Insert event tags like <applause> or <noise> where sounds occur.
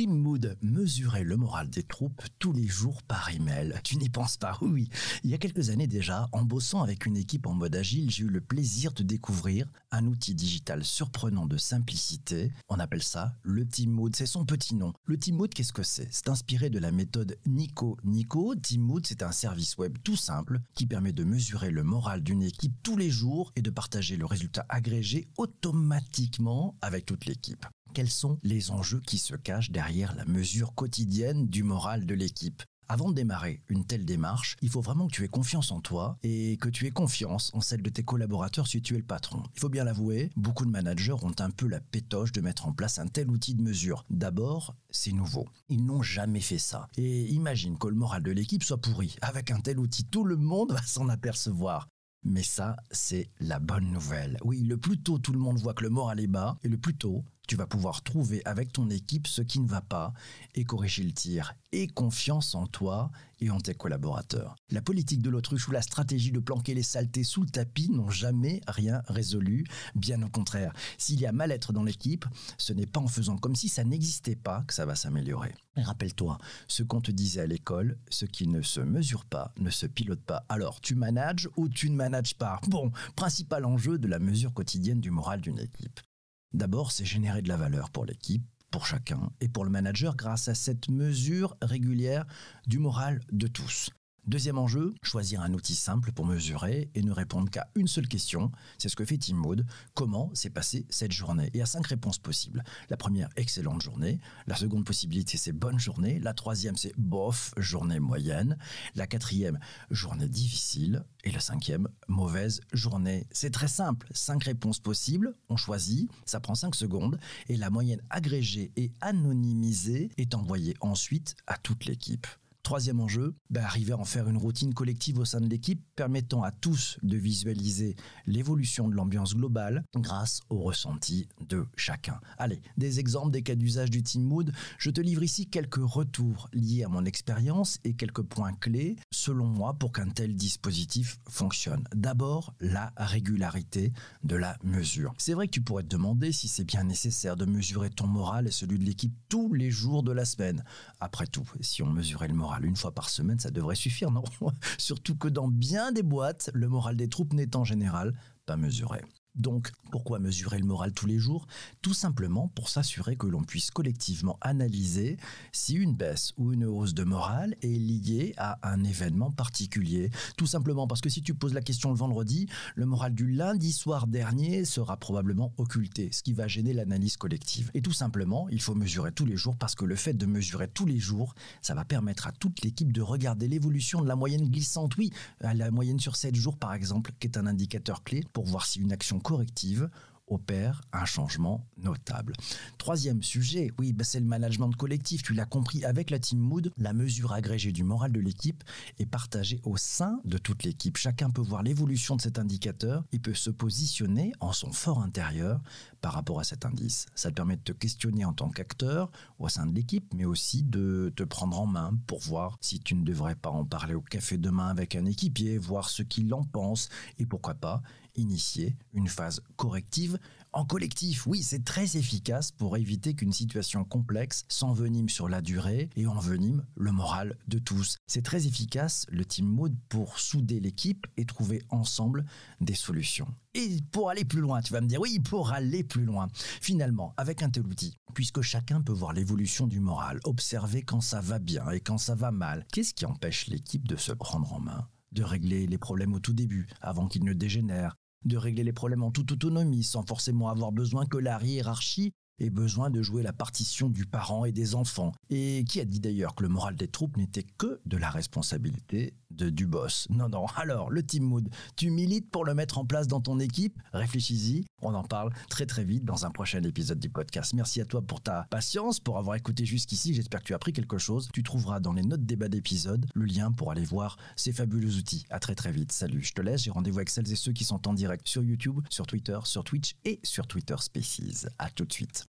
Team Mood, mesurer le moral des troupes tous les jours par email. Tu n'y penses pas <laughs> Oui, il y a quelques années déjà, en bossant avec une équipe en mode agile, j'ai eu le plaisir de découvrir un outil digital surprenant de simplicité. On appelle ça le Team Mood, c'est son petit nom. Le Team Mood, qu'est-ce que c'est? C'est inspiré de la méthode Nico Nico. Team Mood, c'est un service web tout simple qui permet de mesurer le moral d'une équipe tous les jours et de partager le résultat agrégé automatiquement avec toute l'équipe. Quels sont les enjeux qui se cachent derrière la mesure quotidienne du moral de l'équipe? Avant de démarrer une telle démarche, il faut vraiment que tu aies confiance en toi et que tu aies confiance en celle de tes collaborateurs si tu es le patron. Il faut bien l'avouer, beaucoup de managers ont un peu la pétoche de mettre en place un tel outil de mesure. D'abord, c'est nouveau. Ils n'ont jamais fait ça. Et imagine que le moral de l'équipe soit pourri. Avec un tel outil, tout le monde <laughs> va s'en apercevoir. Mais ça, c'est la bonne nouvelle. Oui, le plus tôt tout le monde voit que le moral est bas, et le plus tôt tu vas pouvoir trouver avec ton équipe ce qui ne va pas et corriger le tir. Et confiance en toi et en tes collaborateurs. La politique de l'autruche ou la stratégie de planquer les saletés sous le tapis n'ont jamais rien résolu. Bien au contraire, s'il y a mal-être dans l'équipe, ce n'est pas en faisant comme si ça n'existait pas que ça va s'améliorer. Rappelle-toi, ce qu'on te disait à l'école, ce qui ne se mesure pas ne se pilote pas. Alors, tu manages ou tu ne manages pas? Bon, principal enjeu de la mesure quotidienne du moral d'une équipe. D'abord, c'est générer de la valeur pour l'équipe, pour chacun et pour le manager grâce à cette mesure régulière du moral de tous. Deuxième enjeu, choisir un outil simple pour mesurer et ne répondre qu'à une seule question. C'est ce que fait Team Mode. Comment s'est passée cette journée? Y a cinq réponses possibles. La première, excellente journée. La seconde possibilité, c'est bonne journée. La troisième, c'est bof, journée moyenne. La quatrième, journée difficile. Et la cinquième, mauvaise journée. C'est très simple. Cinq réponses possibles. On choisit. Ça prend cinq secondes. Et la moyenne agrégée et anonymisée est envoyée ensuite à toute l'équipe. Troisième enjeu, bah, arriver à en faire une routine collective au sein de l'équipe permettant à tous de visualiser l'évolution de l'ambiance globale grâce au ressenti de chacun. Allez, des exemples des cas d'usage du Team Mood. Je te livre ici quelques retours liés à mon expérience et quelques points clés selon moi pour qu'un tel dispositif fonctionne. D'abord, la régularité de la mesure. C'est vrai que tu pourrais te demander si c'est bien nécessaire de mesurer ton moral et celui de l'équipe tous les jours de la semaine. Après tout, si on mesurait le moral une fois par semaine, ça devrait suffire, non? <laughs> Surtout que dans bien des boîtes, le moral des troupes n'est en général pas mesuré. Donc, pourquoi mesurer le moral tous les jours? Tout simplement pour s'assurer que l'on puisse collectivement analyser si une baisse ou une hausse de morale est liée à un événement particulier. Tout simplement parce que si tu poses la question le vendredi, le moral du lundi soir dernier sera probablement occulté, ce qui va gêner l'analyse collective. Et tout simplement, il faut mesurer tous les jours parce que le fait de mesurer tous les jours, ça va permettre à toute l'équipe de regarder l'évolution de la moyenne glissante, oui, à la moyenne sur 7 jours par exemple, qui est un indicateur clé pour voir si une action corrective opère un changement notable. Troisième sujet, oui, bah, c'est le management collectif. Tu l'as compris, avec la Team Mood, la mesure agrégée du moral de l'équipe est partagée au sein de toute l'équipe. Chacun peut voir l'évolution de cet indicateur et peut se positionner en son fort intérieur par rapport à cet indice. Ça te permet de te questionner en tant qu'acteur au sein de l'équipe, mais aussi de te prendre en main pour voir si tu ne devrais pas en parler au café demain avec un équipier, voir ce qu'il en pense et pourquoi pas initier une phase corrective en collectif. Oui, c'est très efficace pour éviter qu'une situation complexe s'envenime sur la durée et envenime le moral de tous. C'est très efficace le team mode pour souder l'équipe et trouver ensemble des solutions. Et pour aller plus loin, tu vas me dire oui, pour aller plus loin. Finalement, avec un tel outil, puisque chacun peut voir l'évolution du moral, observer quand ça va bien et quand ça va mal, qu'est-ce qui empêche l'équipe de se prendre en main? De régler les problèmes au tout début, avant qu'ils ne dégénèrent, de régler les problèmes en toute autonomie, sans forcément avoir besoin que la hiérarchie ait besoin de jouer la partition du parent et des enfants. Et qui a dit d'ailleurs que le moral des troupes n'était que de la responsabilité du boss Non, non. <laughs> Alors, le team mood, tu milites pour le mettre en place dans ton équipe? Réfléchis-y. On en parle très très vite dans un prochain épisode du podcast. Merci à toi pour ta patience, pour avoir écouté jusqu'ici. J'espère que tu as appris quelque chose. Tu trouveras dans les notes débat d'épisode le lien pour aller voir ces fabuleux outils. À très très vite. Salut, je te laisse. J'ai rendez-vous avec celles et ceux qui sont en direct sur YouTube, sur Twitter, sur Twitch et sur Twitter Spaces. À tout de suite.